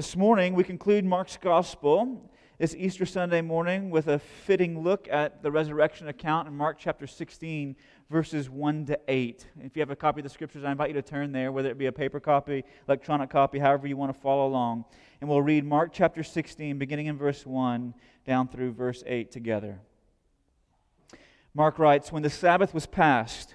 This morning, we conclude Mark's Gospel this Easter Sunday morning with a fitting look at the resurrection account in Mark chapter 16, verses 1 to 8. If you have a copy of the scriptures, I invite you to turn there, whether it be a paper copy, electronic copy, however you want to follow along. And we'll read Mark chapter 16, beginning in verse 1 down through verse 8 together. Mark writes When the Sabbath was past,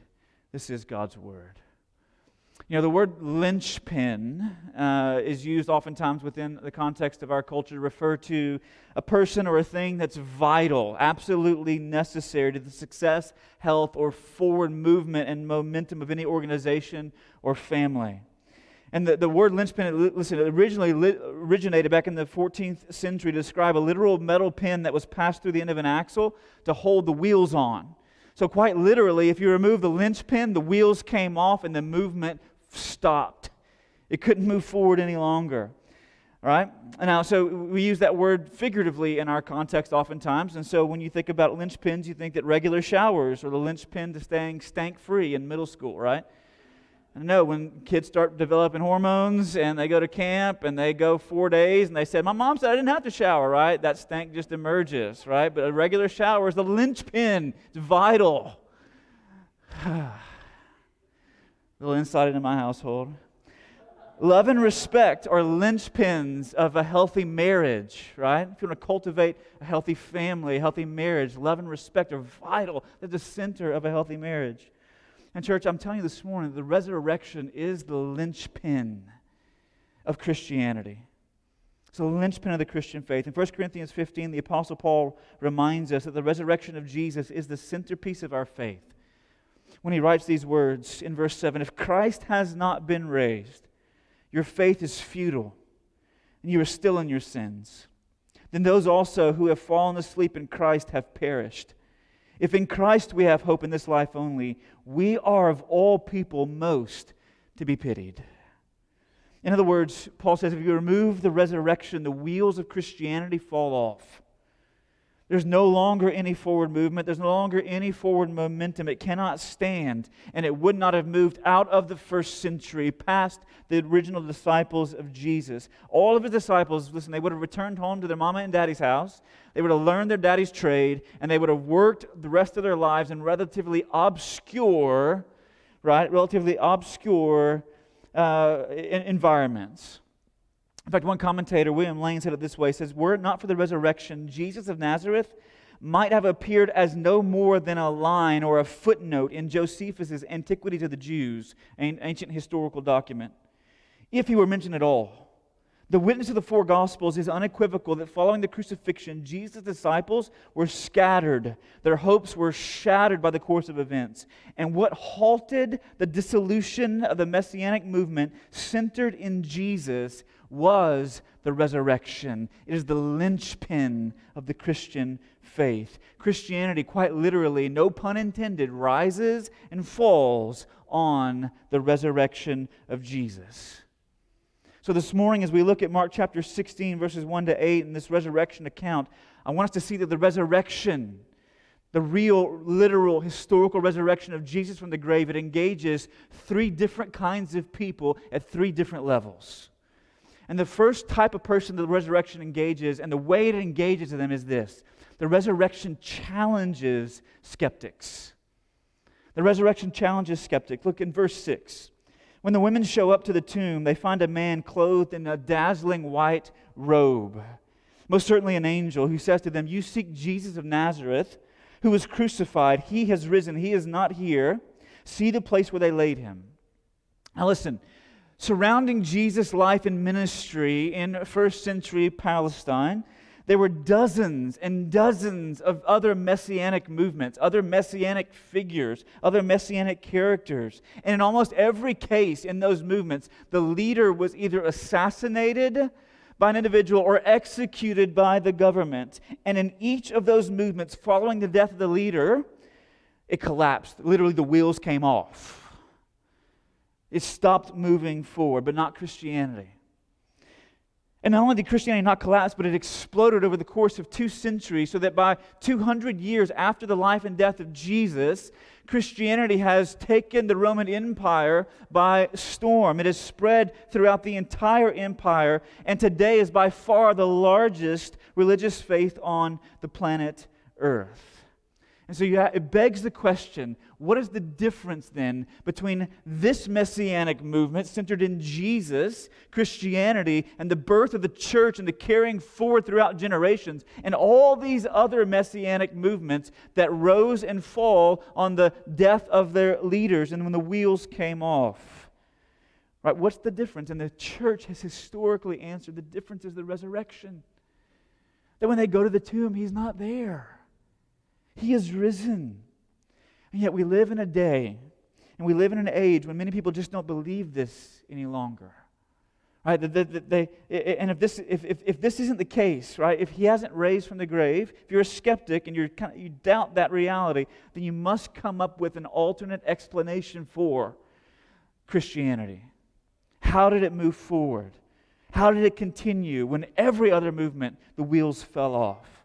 This is God's word. You know, the word linchpin uh, is used oftentimes within the context of our culture to refer to a person or a thing that's vital, absolutely necessary to the success, health, or forward movement and momentum of any organization or family. And the, the word linchpin, listen, it originally originated back in the 14th century to describe a literal metal pin that was passed through the end of an axle to hold the wheels on. So, quite literally, if you remove the linchpin, the wheels came off and the movement stopped. It couldn't move forward any longer. All right? And now, so we use that word figuratively in our context oftentimes. And so when you think about linchpins, you think that regular showers are the linchpin to staying stank free in middle school, right? I know when kids start developing hormones and they go to camp and they go four days and they said, My mom said I didn't have to shower, right? That stank just emerges, right? But a regular shower is the linchpin, it's vital. little insight into my household. Love and respect are linchpins of a healthy marriage, right? If you want to cultivate a healthy family, a healthy marriage, love and respect are vital. They're the center of a healthy marriage. And, church, I'm telling you this morning, the resurrection is the linchpin of Christianity. It's the linchpin of the Christian faith. In 1 Corinthians 15, the Apostle Paul reminds us that the resurrection of Jesus is the centerpiece of our faith. When he writes these words in verse 7 If Christ has not been raised, your faith is futile, and you are still in your sins. Then those also who have fallen asleep in Christ have perished. If in Christ we have hope in this life only, we are of all people most to be pitied. In other words, Paul says if you remove the resurrection, the wheels of Christianity fall off. There's no longer any forward movement. There's no longer any forward momentum. It cannot stand. And it would not have moved out of the first century past the original disciples of Jesus. All of his disciples, listen, they would have returned home to their mama and daddy's house. They would have learned their daddy's trade. And they would have worked the rest of their lives in relatively obscure, right? Relatively obscure uh, environments. In fact, one commentator, William Lane, said it this way says, Were it not for the resurrection, Jesus of Nazareth might have appeared as no more than a line or a footnote in Josephus' Antiquity to the Jews, an ancient historical document, if he were mentioned at all. The witness of the four Gospels is unequivocal that following the crucifixion, Jesus' disciples were scattered. Their hopes were shattered by the course of events. And what halted the dissolution of the Messianic movement centered in Jesus was the resurrection. It is the linchpin of the Christian faith. Christianity, quite literally, no pun intended, rises and falls on the resurrection of Jesus. So, this morning, as we look at Mark chapter 16, verses 1 to 8, in this resurrection account, I want us to see that the resurrection, the real, literal, historical resurrection of Jesus from the grave, it engages three different kinds of people at three different levels. And the first type of person the resurrection engages, and the way it engages them is this the resurrection challenges skeptics. The resurrection challenges skeptics. Look in verse 6. When the women show up to the tomb, they find a man clothed in a dazzling white robe, most certainly an angel, who says to them, You seek Jesus of Nazareth, who was crucified. He has risen, he is not here. See the place where they laid him. Now, listen, surrounding Jesus' life and ministry in first century Palestine, there were dozens and dozens of other messianic movements, other messianic figures, other messianic characters. And in almost every case in those movements, the leader was either assassinated by an individual or executed by the government. And in each of those movements, following the death of the leader, it collapsed. Literally, the wheels came off. It stopped moving forward, but not Christianity. And not only did Christianity not collapse, but it exploded over the course of two centuries, so that by 200 years after the life and death of Jesus, Christianity has taken the Roman Empire by storm. It has spread throughout the entire empire, and today is by far the largest religious faith on the planet Earth. And so it begs the question what is the difference then between this messianic movement centered in Jesus, Christianity, and the birth of the church and the carrying forward throughout generations, and all these other messianic movements that rose and fall on the death of their leaders and when the wheels came off? Right? What's the difference? And the church has historically answered the difference is the resurrection. That when they go to the tomb, he's not there. He is risen. And yet we live in a day and we live in an age when many people just don't believe this any longer. Right? They, they, they, and if this, if, if, if, this isn't the case, right, if he hasn't raised from the grave, if you're a skeptic and you're kind of, you doubt that reality, then you must come up with an alternate explanation for Christianity. How did it move forward? How did it continue when every other movement, the wheels fell off?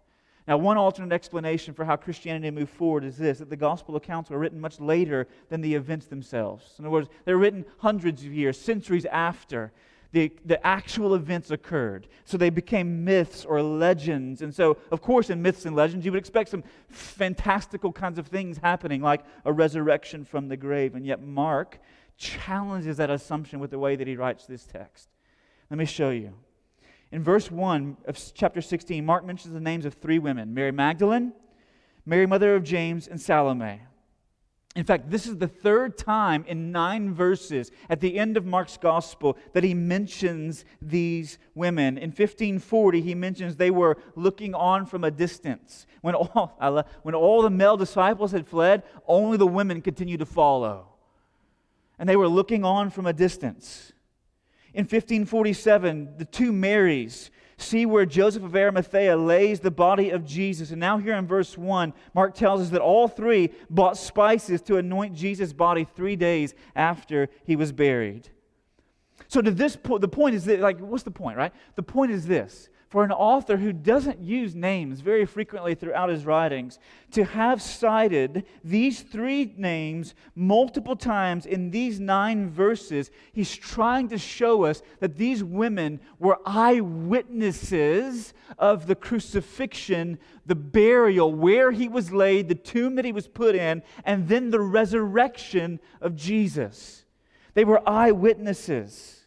Now, one alternate explanation for how Christianity moved forward is this that the gospel accounts were written much later than the events themselves. In other words, they were written hundreds of years, centuries after the, the actual events occurred. So they became myths or legends. And so, of course, in myths and legends, you would expect some fantastical kinds of things happening, like a resurrection from the grave. And yet, Mark challenges that assumption with the way that he writes this text. Let me show you. In verse 1 of chapter 16, Mark mentions the names of three women Mary Magdalene, Mary, mother of James, and Salome. In fact, this is the third time in nine verses at the end of Mark's gospel that he mentions these women. In 1540, he mentions they were looking on from a distance. When all, when all the male disciples had fled, only the women continued to follow. And they were looking on from a distance. In 1547, the two Marys see where Joseph of Arimathea lays the body of Jesus. And now, here in verse 1, Mark tells us that all three bought spices to anoint Jesus' body three days after he was buried. So, to this point, the point is that, like, what's the point, right? The point is this for an author who doesn't use names very frequently throughout his writings to have cited these three names multiple times in these nine verses, he's trying to show us that these women were eyewitnesses of the crucifixion, the burial, where he was laid, the tomb that he was put in, and then the resurrection of Jesus. They were eyewitnesses.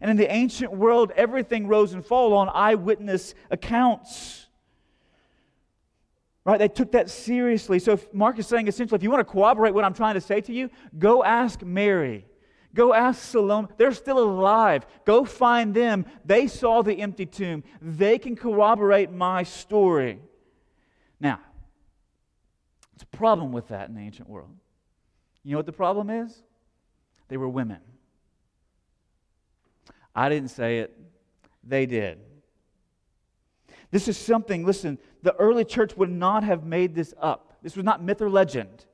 And in the ancient world, everything rose and fell on eyewitness accounts. Right? They took that seriously. So if Mark is saying essentially, if you want to corroborate what I'm trying to say to you, go ask Mary. Go ask Salome. They're still alive. Go find them. They saw the empty tomb. They can corroborate my story. Now, there's a problem with that in the ancient world. You know what the problem is? They were women. I didn't say it, they did. This is something, listen, the early church would not have made this up. This was not myth or legend.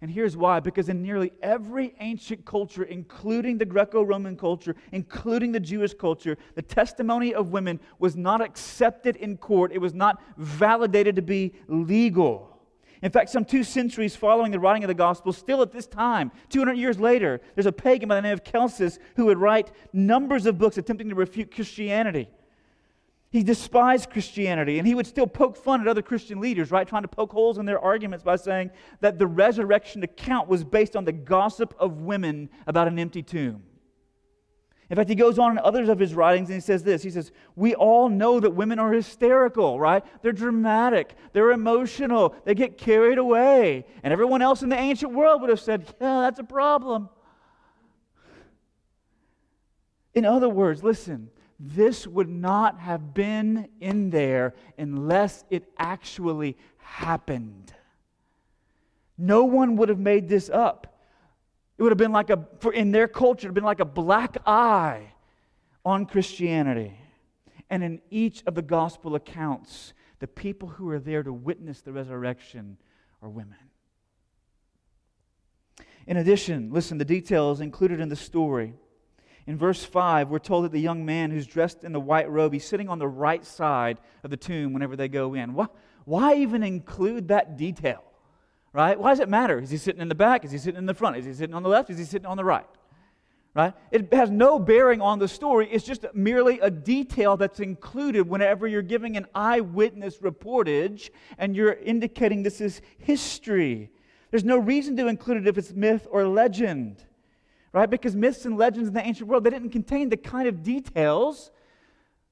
And here's why because in nearly every ancient culture, including the Greco Roman culture, including the Jewish culture, the testimony of women was not accepted in court, it was not validated to be legal. In fact, some two centuries following the writing of the gospel, still at this time, 200 years later, there's a pagan by the name of Celsus who would write numbers of books attempting to refute Christianity. He despised Christianity, and he would still poke fun at other Christian leaders, right? Trying to poke holes in their arguments by saying that the resurrection account was based on the gossip of women about an empty tomb. In fact, he goes on in others of his writings and he says this He says, We all know that women are hysterical, right? They're dramatic, they're emotional, they get carried away. And everyone else in the ancient world would have said, Yeah, that's a problem. In other words, listen, this would not have been in there unless it actually happened. No one would have made this up. It would have been like a, for in their culture, it would have been like a black eye on Christianity. And in each of the gospel accounts, the people who are there to witness the resurrection are women. In addition, listen, the details included in the story. In verse 5, we're told that the young man who's dressed in the white robe, he's sitting on the right side of the tomb whenever they go in. Why, why even include that detail? Right? Why does it matter? Is he sitting in the back? Is he sitting in the front? Is he sitting on the left? Is he sitting on the right? Right? It has no bearing on the story. It's just merely a detail that's included whenever you're giving an eyewitness reportage and you're indicating this is history. There's no reason to include it if it's myth or legend. Right? Because myths and legends in the ancient world, they didn't contain the kind of details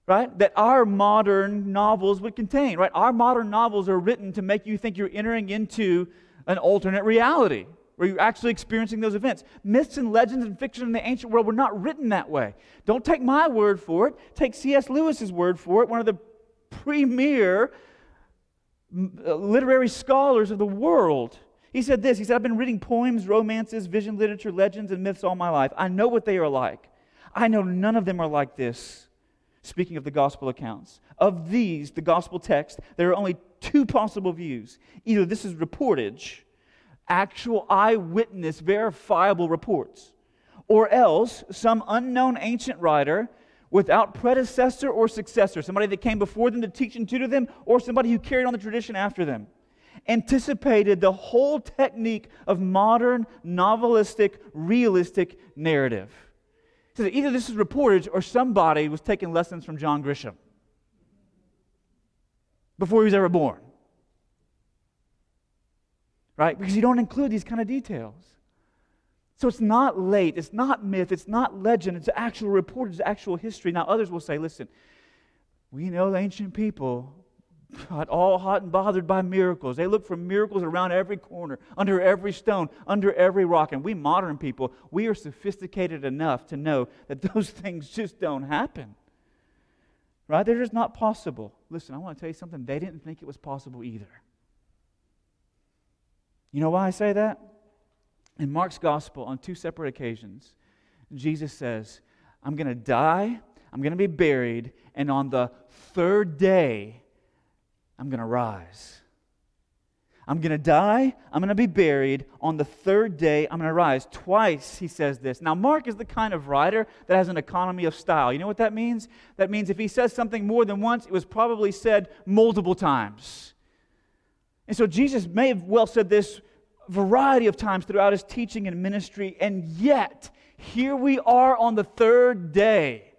right, that our modern novels would contain, right? Our modern novels are written to make you think you're entering into an alternate reality where you're actually experiencing those events. Myths and legends and fiction in the ancient world were not written that way. Don't take my word for it. Take C.S. Lewis's word for it, one of the premier uh, literary scholars of the world. He said this He said, I've been reading poems, romances, vision literature, legends, and myths all my life. I know what they are like. I know none of them are like this. Speaking of the gospel accounts, of these, the gospel text, there are only two possible views. Either this is reportage, actual eyewitness, verifiable reports, or else some unknown ancient writer without predecessor or successor, somebody that came before them to teach and tutor them, or somebody who carried on the tradition after them, anticipated the whole technique of modern, novelistic, realistic narrative. So either this is reportage or somebody was taking lessons from John Grisham before he was ever born right? Because you don't include these kind of details. So it's not late, it's not myth, it's not legend, it's actual report, it's actual history. Now, others will say, listen, we know the ancient people got all hot and bothered by miracles. They look for miracles around every corner, under every stone, under every rock. And we modern people, we are sophisticated enough to know that those things just don't happen. Right? They're just not possible. Listen, I want to tell you something. They didn't think it was possible either. You know why I say that? In Mark's gospel, on two separate occasions, Jesus says, I'm going to die, I'm going to be buried, and on the third day, I'm going to rise. I'm going to die. I'm going to be buried. On the third day, I'm going to rise. Twice he says this. Now, Mark is the kind of writer that has an economy of style. You know what that means? That means if he says something more than once, it was probably said multiple times. And so Jesus may have well said this variety of times throughout his teaching and ministry, and yet here we are on the third day.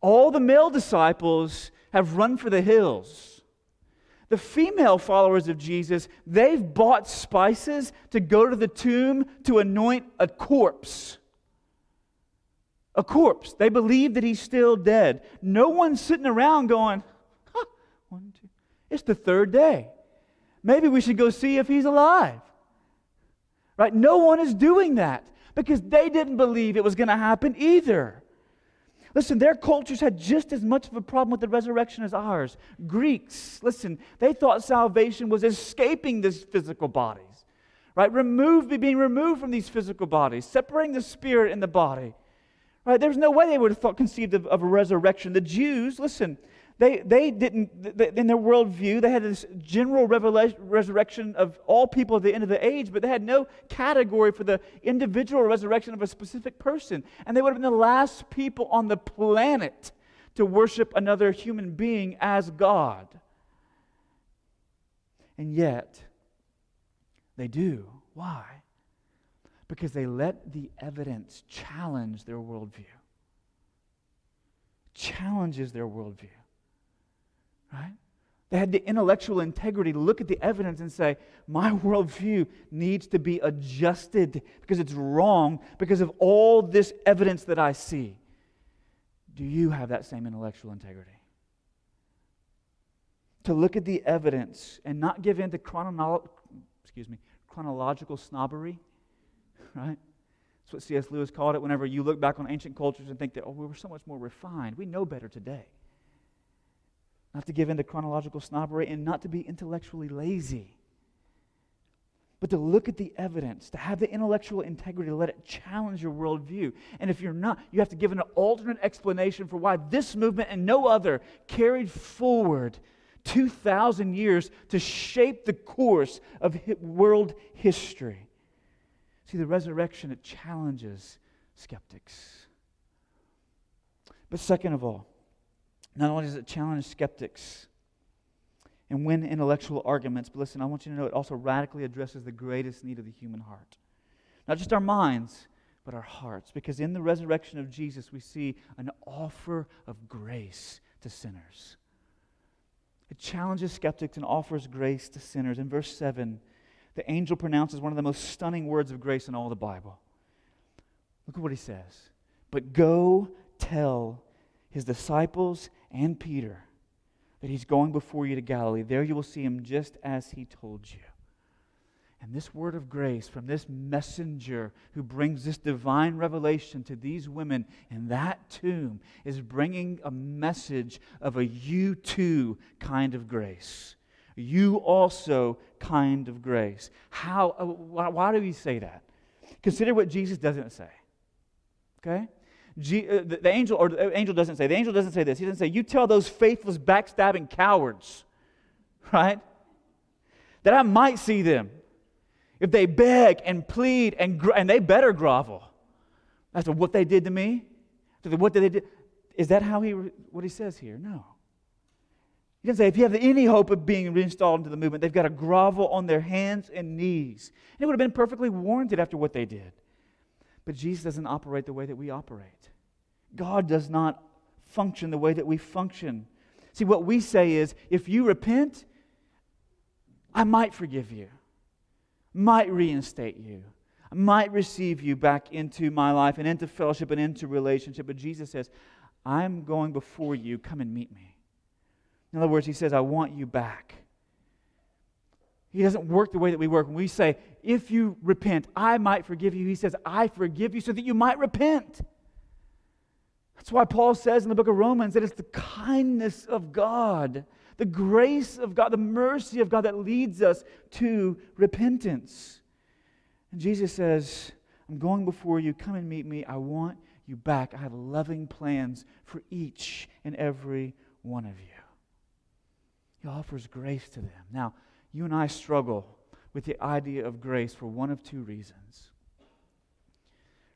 All the male disciples have run for the hills. The female followers of Jesus, they've bought spices to go to the tomb to anoint a corpse. A corpse. They believe that he's still dead. No one's sitting around going, huh, one, two. It's the third day. Maybe we should go see if he's alive. Right? No one is doing that because they didn't believe it was going to happen either. Listen, their cultures had just as much of a problem with the resurrection as ours. Greeks, listen, they thought salvation was escaping these physical bodies, right? Remove, being removed from these physical bodies, separating the spirit and the body. Right? There's no way they would have thought conceived of, of a resurrection. The Jews, listen, they, they didn't, in their worldview, they had this general resurrection of all people at the end of the age, but they had no category for the individual resurrection of a specific person. And they would have been the last people on the planet to worship another human being as God. And yet, they do. Why? Because they let the evidence challenge their worldview challenges their worldview. Right? They had the intellectual integrity to look at the evidence and say, my worldview needs to be adjusted because it's wrong because of all this evidence that I see. Do you have that same intellectual integrity? To look at the evidence and not give in to chronolo- excuse me, chronological snobbery, right? That's what C.S. Lewis called it whenever you look back on ancient cultures and think that, oh, we were so much more refined. We know better today. Not to give in to chronological snobbery and not to be intellectually lazy. But to look at the evidence, to have the intellectual integrity, to let it challenge your worldview. And if you're not, you have to give an alternate explanation for why this movement and no other carried forward 2,000 years to shape the course of world history. See, the resurrection, it challenges skeptics. But second of all, not only does it challenge skeptics and win intellectual arguments, but listen, I want you to know it also radically addresses the greatest need of the human heart. Not just our minds, but our hearts. Because in the resurrection of Jesus, we see an offer of grace to sinners. It challenges skeptics and offers grace to sinners. In verse 7, the angel pronounces one of the most stunning words of grace in all the Bible. Look at what he says. But go tell his disciples and Peter that he's going before you to Galilee. There you will see him just as he told you. And this word of grace from this messenger who brings this divine revelation to these women in that tomb is bringing a message of a you too kind of grace you also kind of grace. How, uh, why, why do we say that? Consider what Jesus doesn't say. Okay? Uh, the, the, angel, or the angel doesn't say, the angel doesn't say this. He doesn't say, you tell those faithless, backstabbing cowards, right? That I might see them. If they beg and plead and, gro- and they better grovel. That's what they did to me. after What did they do? Is that how he, what he says here? No. He can say, if you have any hope of being reinstalled into the movement, they've got to grovel on their hands and knees. And it would have been perfectly warranted after what they did. But Jesus doesn't operate the way that we operate. God does not function the way that we function. See, what we say is, if you repent, I might forgive you, might reinstate you, might receive you back into my life and into fellowship and into relationship. But Jesus says, I'm going before you. Come and meet me. In other words, he says, I want you back. He doesn't work the way that we work. When we say, if you repent, I might forgive you, he says, I forgive you so that you might repent. That's why Paul says in the book of Romans that it's the kindness of God, the grace of God, the mercy of God that leads us to repentance. And Jesus says, I'm going before you. Come and meet me. I want you back. I have loving plans for each and every one of you. He offers grace to them. Now, you and I struggle with the idea of grace for one of two reasons.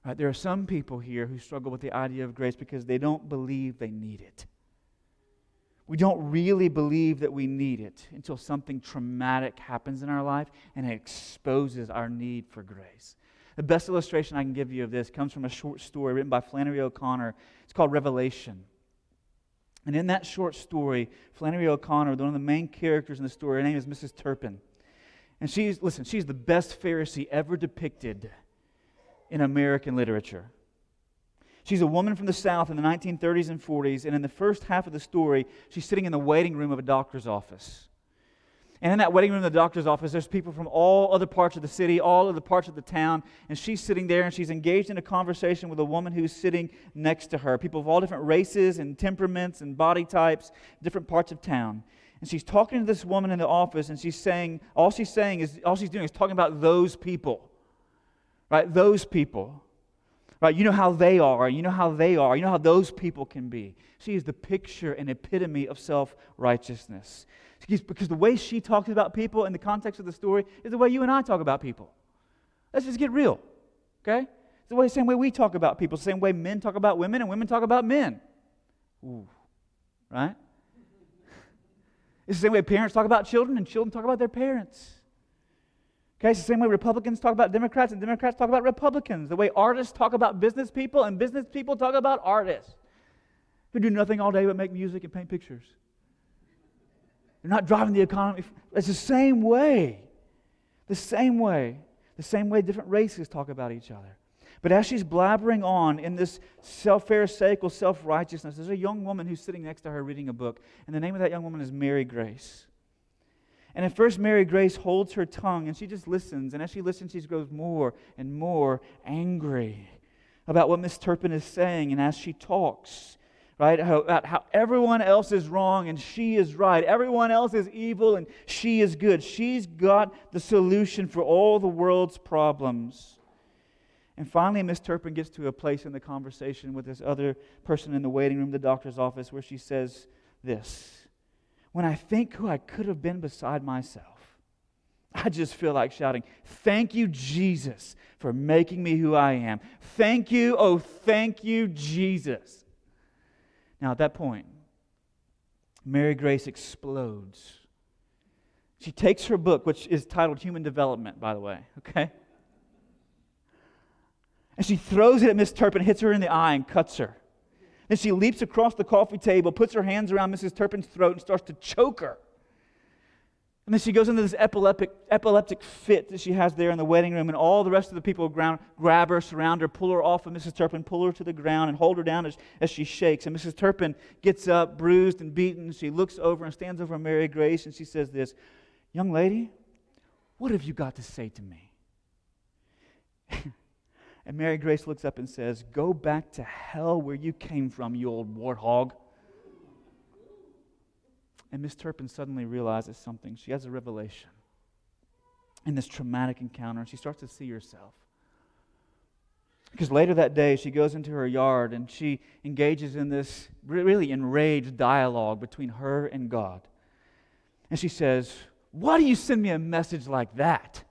Right, there are some people here who struggle with the idea of grace because they don't believe they need it. We don't really believe that we need it until something traumatic happens in our life and it exposes our need for grace. The best illustration I can give you of this comes from a short story written by Flannery O'Connor. It's called Revelation. And in that short story, Flannery O'Connor, one of the main characters in the story, her name is Mrs. Turpin. And she's, listen, she's the best Pharisee ever depicted in American literature. She's a woman from the South in the 1930s and 40s, and in the first half of the story, she's sitting in the waiting room of a doctor's office. And in that waiting room in the doctor's office, there's people from all other parts of the city, all other parts of the town. And she's sitting there and she's engaged in a conversation with a woman who's sitting next to her. People of all different races and temperaments and body types, different parts of town. And she's talking to this woman in the office and she's saying, all she's saying is, all she's doing is talking about those people. Right? Those people. Right? You know how they are. You know how they are. You know how those people can be. She is the picture and epitome of self righteousness. Because the way she talks about people in the context of the story is the way you and I talk about people. Let's just get real, okay? It's the way, same way we talk about people, same way men talk about women and women talk about men. Ooh, right? It's the same way parents talk about children and children talk about their parents. Okay, it's the same way Republicans talk about Democrats and Democrats talk about Republicans. The way artists talk about business people and business people talk about artists. who do nothing all day but make music and paint pictures. They're not driving the economy. It's the same way. The same way. The same way different races talk about each other. But as she's blabbering on in this self pharisaical self righteousness, there's a young woman who's sitting next to her reading a book. And the name of that young woman is Mary Grace. And at first, Mary Grace holds her tongue and she just listens. And as she listens, she grows more and more angry about what Miss Turpin is saying. And as she talks, right, about how everyone else is wrong and she is right, everyone else is evil and she is good. She's got the solution for all the world's problems. And finally, Miss Turpin gets to a place in the conversation with this other person in the waiting room, the doctor's office, where she says this When I think who I could have been beside myself, I just feel like shouting, Thank you, Jesus, for making me who I am. Thank you, oh, thank you, Jesus. Now, at that point, Mary Grace explodes. She takes her book, which is titled Human Development, by the way, okay? And she throws it at Miss Turpin, hits her in the eye, and cuts her. Then she leaps across the coffee table, puts her hands around Mrs. Turpin's throat, and starts to choke her. And then she goes into this epileptic, epileptic fit that she has there in the waiting room, and all the rest of the people ground, grab her, surround her, pull her off of Mrs. Turpin, pull her to the ground, and hold her down as, as she shakes. And Mrs. Turpin gets up, bruised and beaten. She looks over and stands over Mary Grace, and she says this Young lady, what have you got to say to me? And Mary Grace looks up and says, Go back to hell where you came from, you old warthog. And Miss Turpin suddenly realizes something. She has a revelation in this traumatic encounter, and she starts to see herself. Because later that day, she goes into her yard and she engages in this really enraged dialogue between her and God. And she says, Why do you send me a message like that?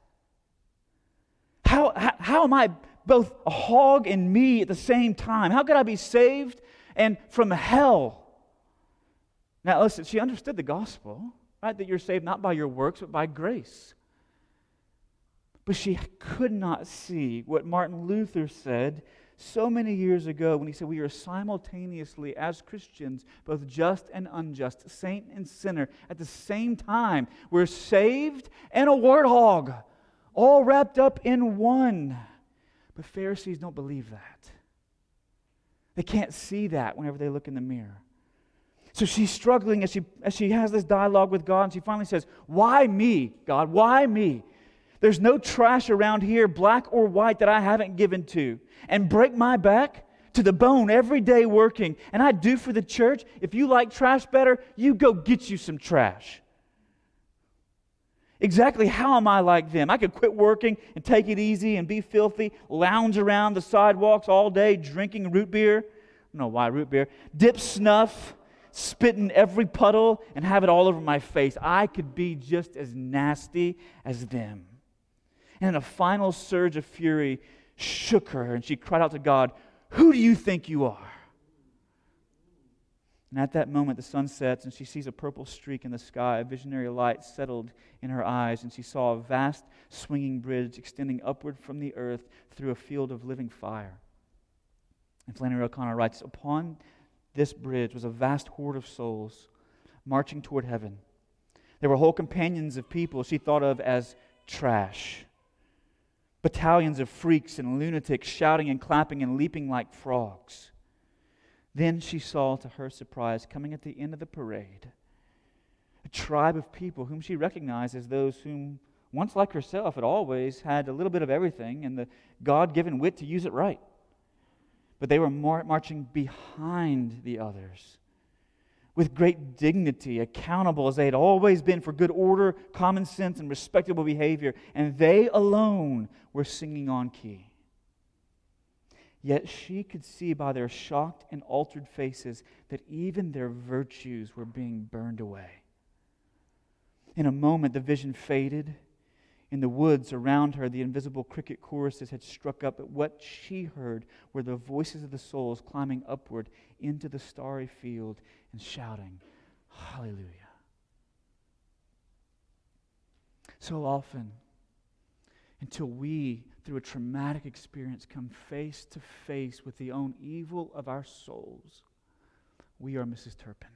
How, how, how am I both a hog and me at the same time? How could I be saved and from hell? Now, listen, she understood the gospel, right? That you're saved not by your works, but by grace. But she could not see what Martin Luther said so many years ago when he said, We are simultaneously, as Christians, both just and unjust, saint and sinner at the same time. We're saved and a warthog, all wrapped up in one. But Pharisees don't believe that. They can't see that whenever they look in the mirror. So she's struggling as she, as she has this dialogue with God, and she finally says, Why me, God? Why me? There's no trash around here, black or white, that I haven't given to. And break my back to the bone every day working. And I do for the church. If you like trash better, you go get you some trash. Exactly how am I like them? I could quit working and take it easy and be filthy, lounge around the sidewalks all day drinking root beer. I don't know why root beer. Dip snuff, spit in every puddle, and have it all over my face. I could be just as nasty as them. And a final surge of fury shook her, and she cried out to God, Who do you think you are? And at that moment, the sun sets, and she sees a purple streak in the sky. A visionary light settled in her eyes, and she saw a vast swinging bridge extending upward from the earth through a field of living fire. And Flannery O'Connor writes Upon this bridge was a vast horde of souls marching toward heaven. There were whole companions of people she thought of as trash. Battalions of freaks and lunatics shouting and clapping and leaping like frogs. Then she saw, to her surprise, coming at the end of the parade, a tribe of people whom she recognized as those whom, once like herself, had always had a little bit of everything and the God given wit to use it right. But they were mar- marching behind the others with great dignity, accountable as they had always been for good order, common sense, and respectable behavior. And they alone were singing on key. Yet she could see by their shocked and altered faces that even their virtues were being burned away. In a moment, the vision faded. In the woods around her, the invisible cricket choruses had struck up, but what she heard were the voices of the souls climbing upward into the starry field and shouting, Hallelujah. So often, until we through a traumatic experience, come face to face with the own evil of our souls, we are Mrs. Turpin.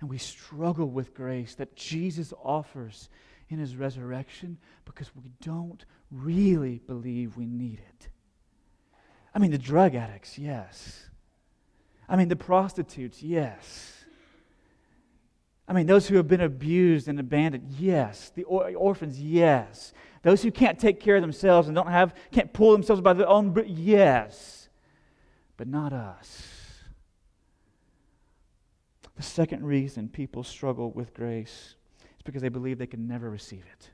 And we struggle with grace that Jesus offers in his resurrection because we don't really believe we need it. I mean, the drug addicts, yes. I mean, the prostitutes, yes. I mean, those who have been abused and abandoned, yes. The or- orphans, yes. Those who can't take care of themselves and don't have, can't pull themselves by their own, yes. But not us. The second reason people struggle with grace is because they believe they can never receive it.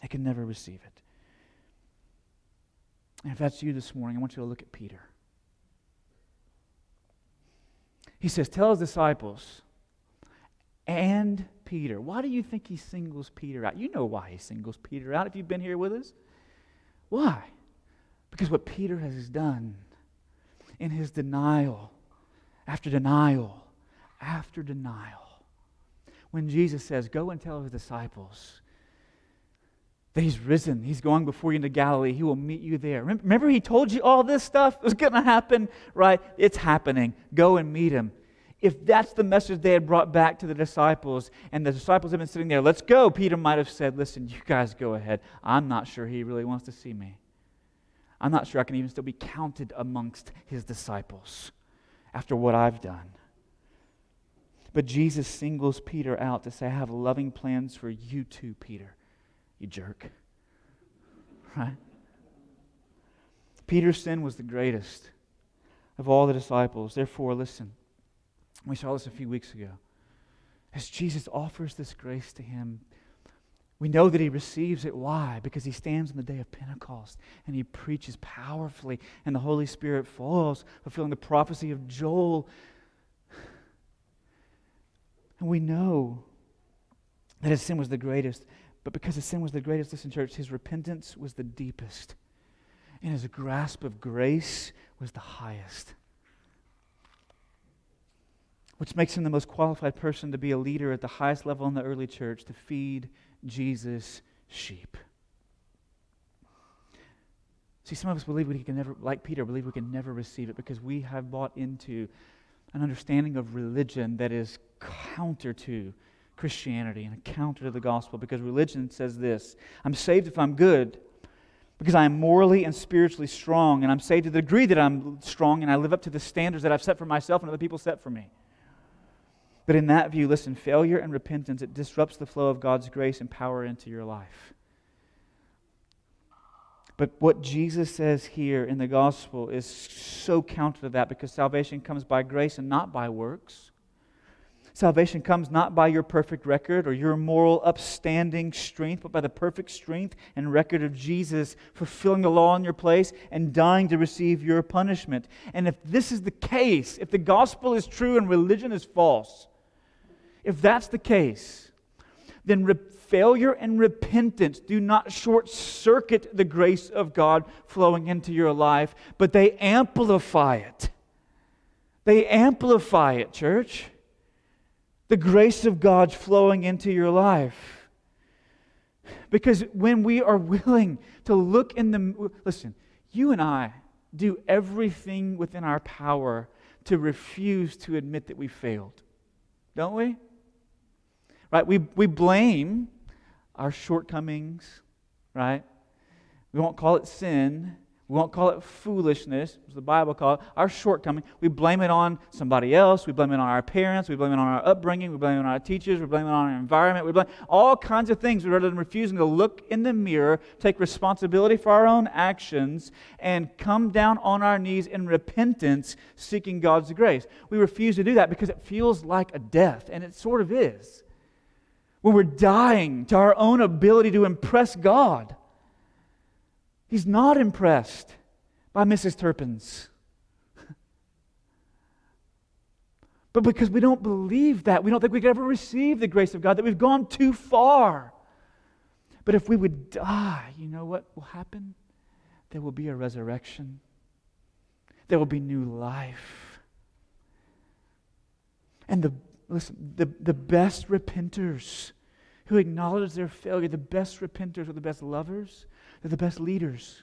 They can never receive it. And if that's you this morning, I want you to look at Peter. He says, Tell his disciples and Peter. Why do you think he singles Peter out? You know why he singles Peter out if you've been here with us. Why? Because what Peter has done in his denial after denial after denial. When Jesus says, Go and tell his disciples that he's risen, he's going before you into Galilee, he will meet you there. Remember, he told you all this stuff was going to happen, right? It's happening. Go and meet him. If that's the message they had brought back to the disciples, and the disciples have been sitting there, let's go, Peter might have said, Listen, you guys go ahead. I'm not sure he really wants to see me. I'm not sure I can even still be counted amongst his disciples after what I've done. But Jesus singles Peter out to say, I have loving plans for you too, Peter, you jerk. Right? Peter's sin was the greatest of all the disciples. Therefore, listen. We saw this a few weeks ago. As Jesus offers this grace to him, we know that he receives it. Why? Because he stands on the day of Pentecost and he preaches powerfully, and the Holy Spirit falls, fulfilling the prophecy of Joel. And we know that his sin was the greatest. But because his sin was the greatest, listen, church, his repentance was the deepest. And his grasp of grace was the highest. Which makes him the most qualified person to be a leader at the highest level in the early church to feed Jesus' sheep. See, some of us believe we can never, like Peter, believe we can never receive it because we have bought into an understanding of religion that is counter to Christianity and counter to the gospel because religion says this I'm saved if I'm good because I am morally and spiritually strong, and I'm saved to the degree that I'm strong and I live up to the standards that I've set for myself and other people set for me. But in that view, listen, failure and repentance, it disrupts the flow of God's grace and power into your life. But what Jesus says here in the gospel is so counter to that because salvation comes by grace and not by works. Salvation comes not by your perfect record or your moral upstanding strength, but by the perfect strength and record of Jesus fulfilling the law in your place and dying to receive your punishment. And if this is the case, if the gospel is true and religion is false, if that's the case, then re- failure and repentance do not short circuit the grace of God flowing into your life, but they amplify it. They amplify it, church. The grace of God flowing into your life. Because when we are willing to look in the. Listen, you and I do everything within our power to refuse to admit that we failed, don't we? Right? We, we blame our shortcomings, right? We won't call it sin. We won't call it foolishness, as the Bible calls it, our shortcoming. We blame it on somebody else. We blame it on our parents. We blame it on our upbringing. We blame it on our teachers. We blame it on our environment. We blame all kinds of things rather than refusing to look in the mirror, take responsibility for our own actions, and come down on our knees in repentance, seeking God's grace. We refuse to do that because it feels like a death, and it sort of is when we're dying to our own ability to impress God. He's not impressed by Mrs. Turpin's. but because we don't believe that, we don't think we could ever receive the grace of God, that we've gone too far. But if we would die, you know what will happen? There will be a resurrection, there will be new life. And the listen, the, the best repenters who acknowledge their failure, the best repenters are the best lovers, they're the best leaders.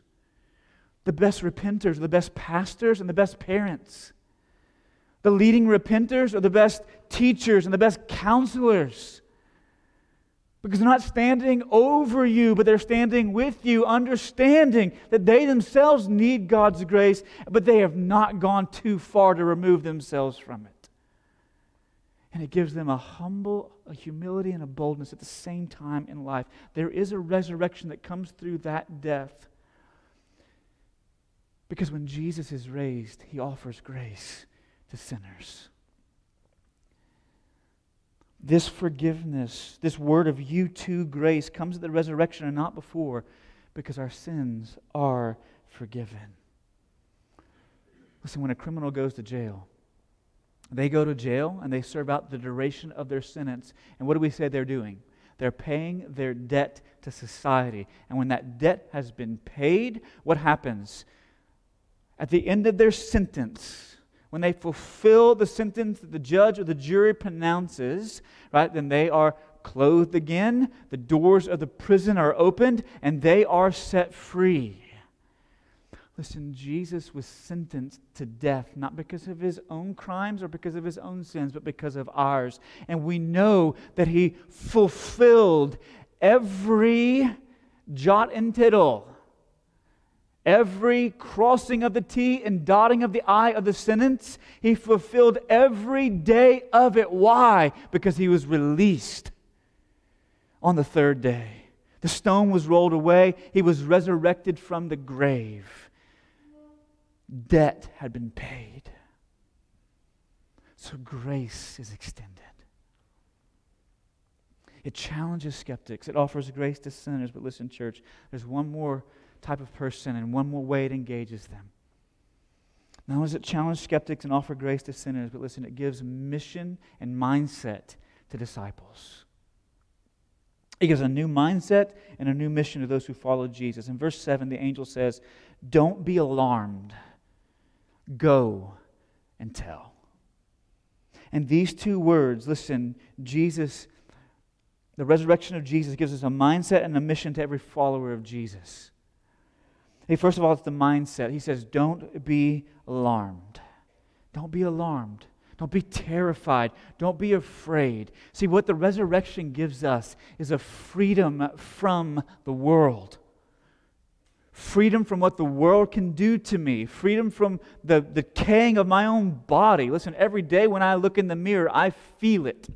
The best repenters are the best pastors and the best parents. The leading repenters are the best teachers and the best counselors. Because they're not standing over you, but they're standing with you, understanding that they themselves need God's grace, but they have not gone too far to remove themselves from it. And it gives them a humble, a humility, and a boldness at the same time in life. There is a resurrection that comes through that death. Because when Jesus is raised, he offers grace to sinners. This forgiveness, this word of you too grace, comes at the resurrection and not before, because our sins are forgiven. Listen, when a criminal goes to jail, they go to jail and they serve out the duration of their sentence. And what do we say they're doing? They're paying their debt to society. And when that debt has been paid, what happens? At the end of their sentence, when they fulfill the sentence that the judge or the jury pronounces, right, then they are clothed again, the doors of the prison are opened, and they are set free. Listen, Jesus was sentenced to death not because of his own crimes or because of his own sins, but because of ours. And we know that he fulfilled every jot and tittle, every crossing of the T and dotting of the I of the sentence. He fulfilled every day of it. Why? Because he was released on the third day. The stone was rolled away, he was resurrected from the grave debt had been paid. So grace is extended. It challenges skeptics, it offers grace to sinners. But listen, church, there's one more type of person and one more way it engages them. Not only does it challenge skeptics and offer grace to sinners, but listen, it gives mission and mindset to disciples. It gives a new mindset and a new mission to those who follow Jesus. In verse 7, the angel says, Don't be alarmed. Go and tell. And these two words, listen, Jesus, the resurrection of Jesus gives us a mindset and a mission to every follower of Jesus. Hey, first of all, it's the mindset. He says, Don't be alarmed. Don't be alarmed. Don't be terrified. Don't be afraid. See, what the resurrection gives us is a freedom from the world freedom from what the world can do to me, freedom from the, decaying of my own body. Listen, every day when I look in the mirror, I feel it.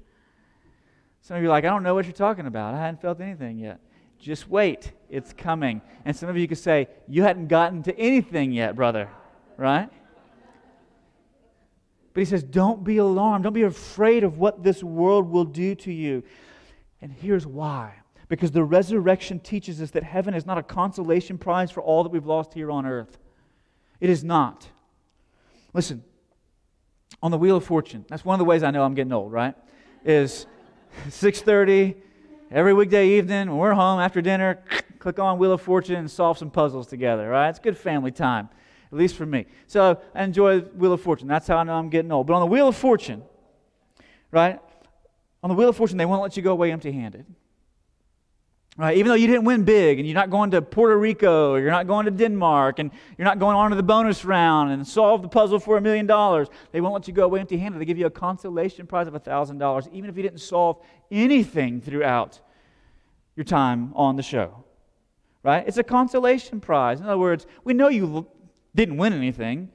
Some of you are like, I don't know what you're talking about. I hadn't felt anything yet. Just wait, it's coming. And some of you could say, You hadn't gotten to anything yet, brother, right? But he says, Don't be alarmed. Don't be afraid of what this world will do to you. And here's why because the resurrection teaches us that heaven is not a consolation prize for all that we've lost here on earth. It is not. Listen, on the wheel of fortune, that's one of the ways I know I'm getting old, right? Is 6:30 every weekday evening when we're home after dinner, click on Wheel of Fortune and solve some puzzles together, right? It's good family time, at least for me. So I enjoy Wheel of Fortune. That's how I know I'm getting old. But on the Wheel of Fortune, right? On the Wheel of Fortune, they won't let you go away empty handed. Right? Even though you didn't win big and you're not going to Puerto Rico, or you're not going to Denmark, and you're not going on to the bonus round and solve the puzzle for a million dollars, they won't let you go away empty handed. They give you a consolation prize of $1,000, even if you didn't solve anything throughout your time on the show. Right? It's a consolation prize. In other words, we know you didn't win anything,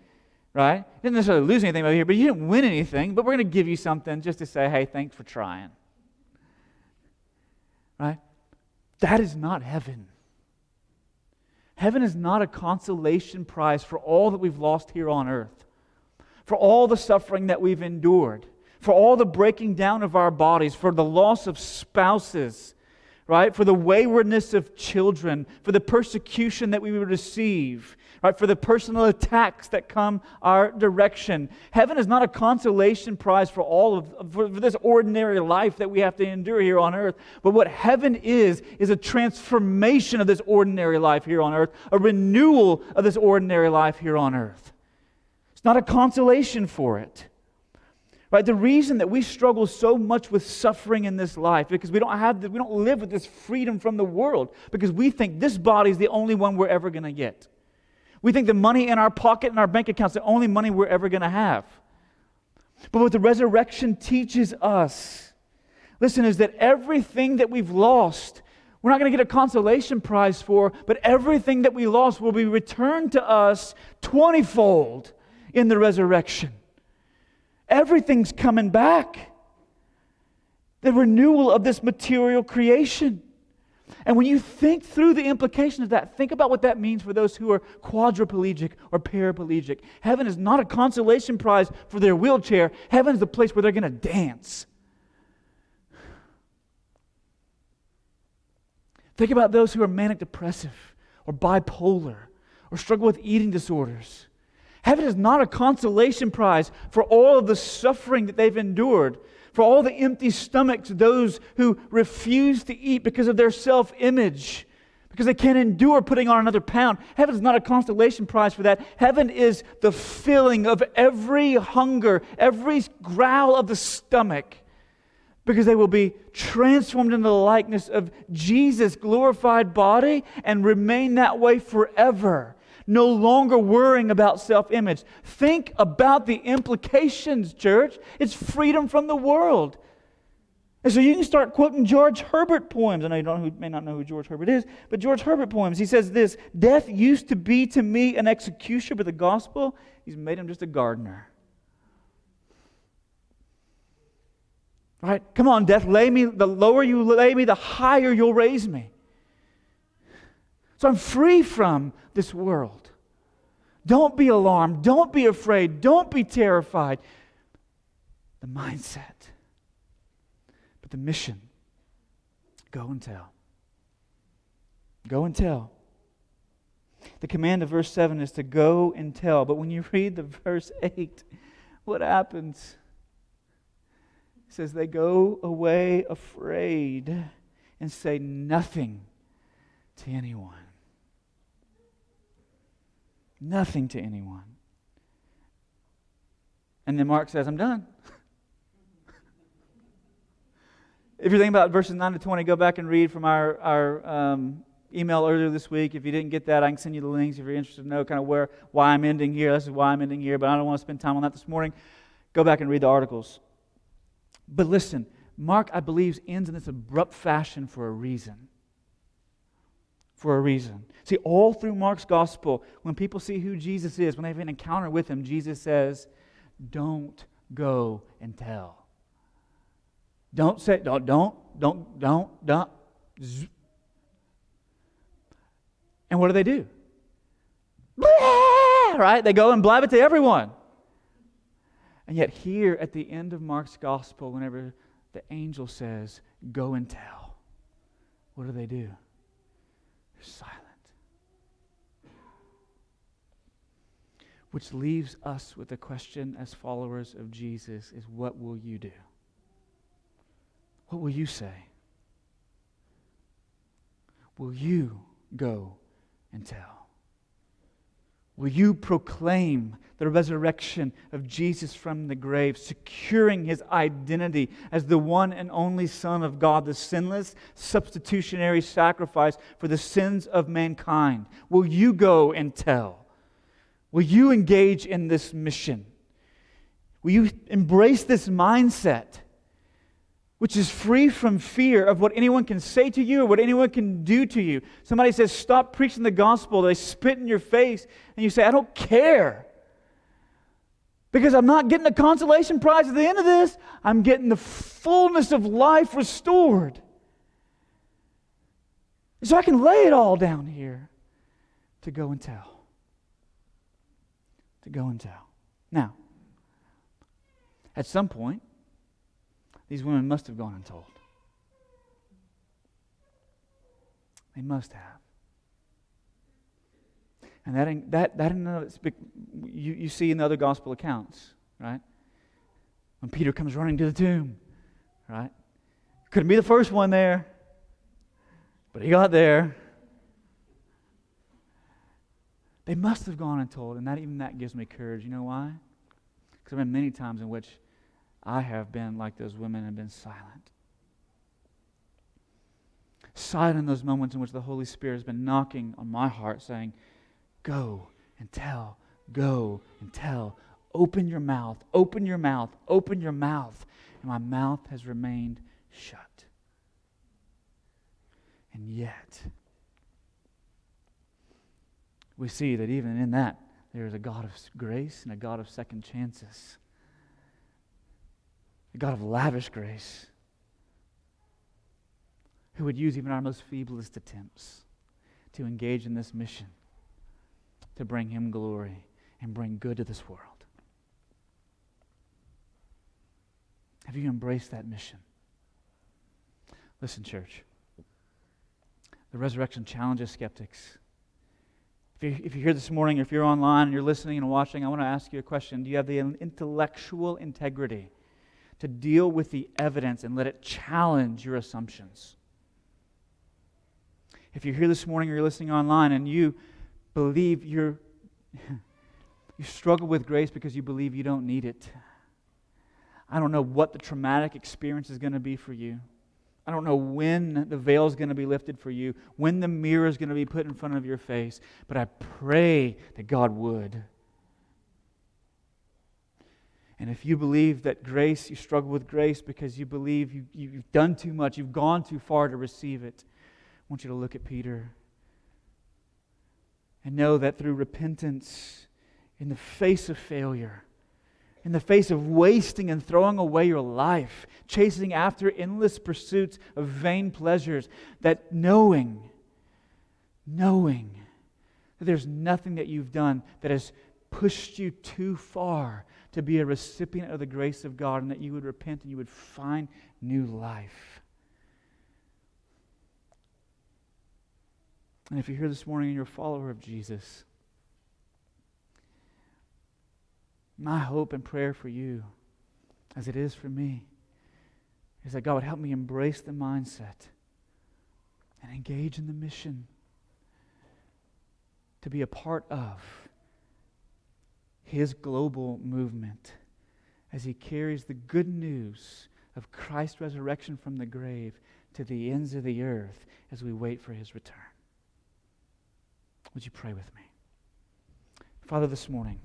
right? You didn't necessarily lose anything over here, but you didn't win anything, but we're going to give you something just to say, hey, thanks for trying. Right? That is not heaven. Heaven is not a consolation prize for all that we've lost here on earth, for all the suffering that we've endured, for all the breaking down of our bodies, for the loss of spouses, right? For the waywardness of children, for the persecution that we would receive, right? For the personal attacks that come our direction. Heaven is not a consolation prize for all of for, for this ordinary life that we have to endure here on earth. But what heaven is, is a transformation of this ordinary life here on earth, a renewal of this ordinary life here on earth. It's not a consolation for it. Right? The reason that we struggle so much with suffering in this life because we don't have the, we don't live with this freedom from the world because we think this body is the only one we're ever going to get. We think the money in our pocket and our bank account's is the only money we're ever going to have. But what the resurrection teaches us, listen, is that everything that we've lost, we're not going to get a consolation prize for, but everything that we lost will be returned to us twentyfold in the resurrection. Everything's coming back. The renewal of this material creation. And when you think through the implications of that, think about what that means for those who are quadriplegic or paraplegic. Heaven is not a consolation prize for their wheelchair, heaven is the place where they're going to dance. Think about those who are manic depressive or bipolar or struggle with eating disorders. Heaven is not a consolation prize for all of the suffering that they've endured for all the empty stomachs, those who refuse to eat because of their self image, because they can't endure putting on another pound. Heaven is not a consolation prize for that. Heaven is the filling of every hunger, every growl of the stomach, because they will be transformed into the likeness of Jesus' glorified body and remain that way forever no longer worrying about self image. Think about the implications, church. It's freedom from the world. And so you can start quoting George Herbert poems. I know you don't, may not know who George Herbert is, but George Herbert poems. He says this Death used to be to me an executioner, but the gospel, he's made him just a gardener. Right? Come on, death, lay me, the lower you lay me, the higher you'll raise me. So I'm free from this world. Don't be alarmed. Don't be afraid. Don't be terrified. The mindset. But the mission go and tell. Go and tell. The command of verse 7 is to go and tell. But when you read the verse 8, what happens? It says, They go away afraid and say nothing to anyone. Nothing to anyone. And then Mark says, I'm done. if you're thinking about verses 9 to 20, go back and read from our, our um, email earlier this week. If you didn't get that, I can send you the links if you're interested to know kind of where why I'm ending here. This is why I'm ending here, but I don't want to spend time on that this morning. Go back and read the articles. But listen, Mark, I believe, ends in this abrupt fashion for a reason for a reason. See, all through Mark's gospel, when people see who Jesus is, when they have an encounter with him, Jesus says, Don't go and tell. Don't say, don't, don't, don't, don't, don't. And what do they do? Blah! Right? They go and blab it to everyone. And yet, here at the end of Mark's gospel, whenever the angel says, Go and tell, what do they do? Silent. Which leaves us with the question as followers of Jesus is what will you do? What will you say? Will you go and tell? Will you proclaim the resurrection of Jesus from the grave, securing his identity as the one and only Son of God, the sinless substitutionary sacrifice for the sins of mankind? Will you go and tell? Will you engage in this mission? Will you embrace this mindset? Which is free from fear of what anyone can say to you or what anyone can do to you. Somebody says, Stop preaching the gospel. They spit in your face, and you say, I don't care. Because I'm not getting a consolation prize at the end of this, I'm getting the fullness of life restored. So I can lay it all down here to go and tell. To go and tell. Now, at some point, these women must have gone and told. They must have. And that, that, that you, you see in the other gospel accounts, right? When Peter comes running to the tomb, right? Couldn't be the first one there, but he got there. They must have gone and told, and that even that gives me courage. You know why? Because there have been many times in which I have been like those women and been silent. Silent in those moments in which the Holy Spirit has been knocking on my heart, saying, Go and tell. Go and tell. Open your mouth, open your mouth, open your mouth. And my mouth has remained shut. And yet, we see that even in that, there is a God of grace and a God of second chances, a God of lavish grace who would use even our most feeblest attempts to engage in this mission to bring Him glory and bring good to this world. Have you embraced that mission? Listen, church. The resurrection challenges skeptics. If, you, if you're here this morning, or if you're online and you're listening and watching, I want to ask you a question. Do you have the intellectual integrity to deal with the evidence and let it challenge your assumptions? If you're here this morning or you're listening online and you believe you're, you struggle with grace because you believe you don't need it, I don't know what the traumatic experience is going to be for you. I don't know when the veil is going to be lifted for you, when the mirror is going to be put in front of your face, but I pray that God would. And if you believe that grace, you struggle with grace because you believe you, you've done too much, you've gone too far to receive it, I want you to look at Peter and know that through repentance, in the face of failure, in the face of wasting and throwing away your life, chasing after endless pursuits of vain pleasures, that knowing, knowing that there's nothing that you've done that has pushed you too far to be a recipient of the grace of God and that you would repent and you would find new life. And if you're here this morning and you're a follower of Jesus, my hope and prayer for you, as it is for me, is that God would help me embrace the mindset and engage in the mission to be a part of His global movement as He carries the good news of Christ's resurrection from the grave to the ends of the earth as we wait for His return. Would you pray with me? Father, this morning,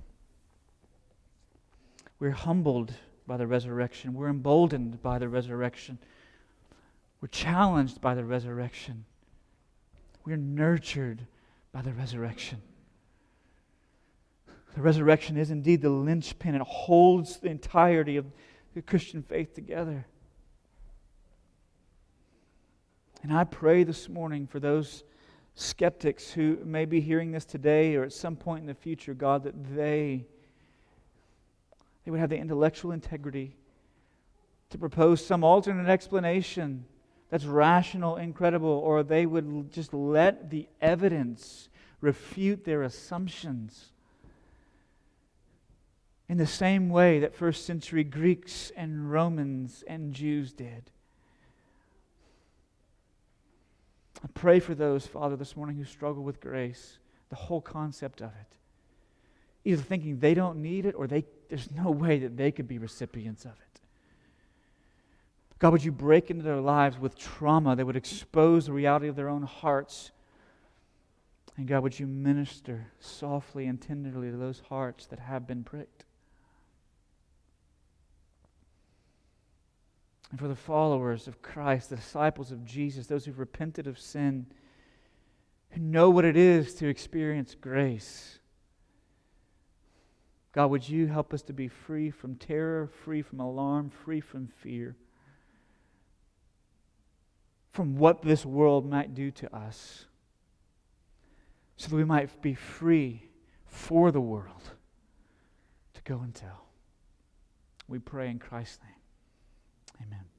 we're humbled by the resurrection. We're emboldened by the resurrection. We're challenged by the resurrection. We're nurtured by the resurrection. The resurrection is indeed the linchpin, it holds the entirety of the Christian faith together. And I pray this morning for those skeptics who may be hearing this today or at some point in the future, God, that they, they would have the intellectual integrity to propose some alternate explanation that's rational, incredible, or they would just let the evidence refute their assumptions. In the same way that first century Greeks and Romans and Jews did. I pray for those, Father, this morning who struggle with grace, the whole concept of it. Either thinking they don't need it or they, there's no way that they could be recipients of it. God, would you break into their lives with trauma that would expose the reality of their own hearts? And God, would you minister softly and tenderly to those hearts that have been pricked? And for the followers of Christ, the disciples of Jesus, those who've repented of sin, who know what it is to experience grace. God, would you help us to be free from terror, free from alarm, free from fear, from what this world might do to us, so that we might be free for the world to go and tell. We pray in Christ's name. Amen.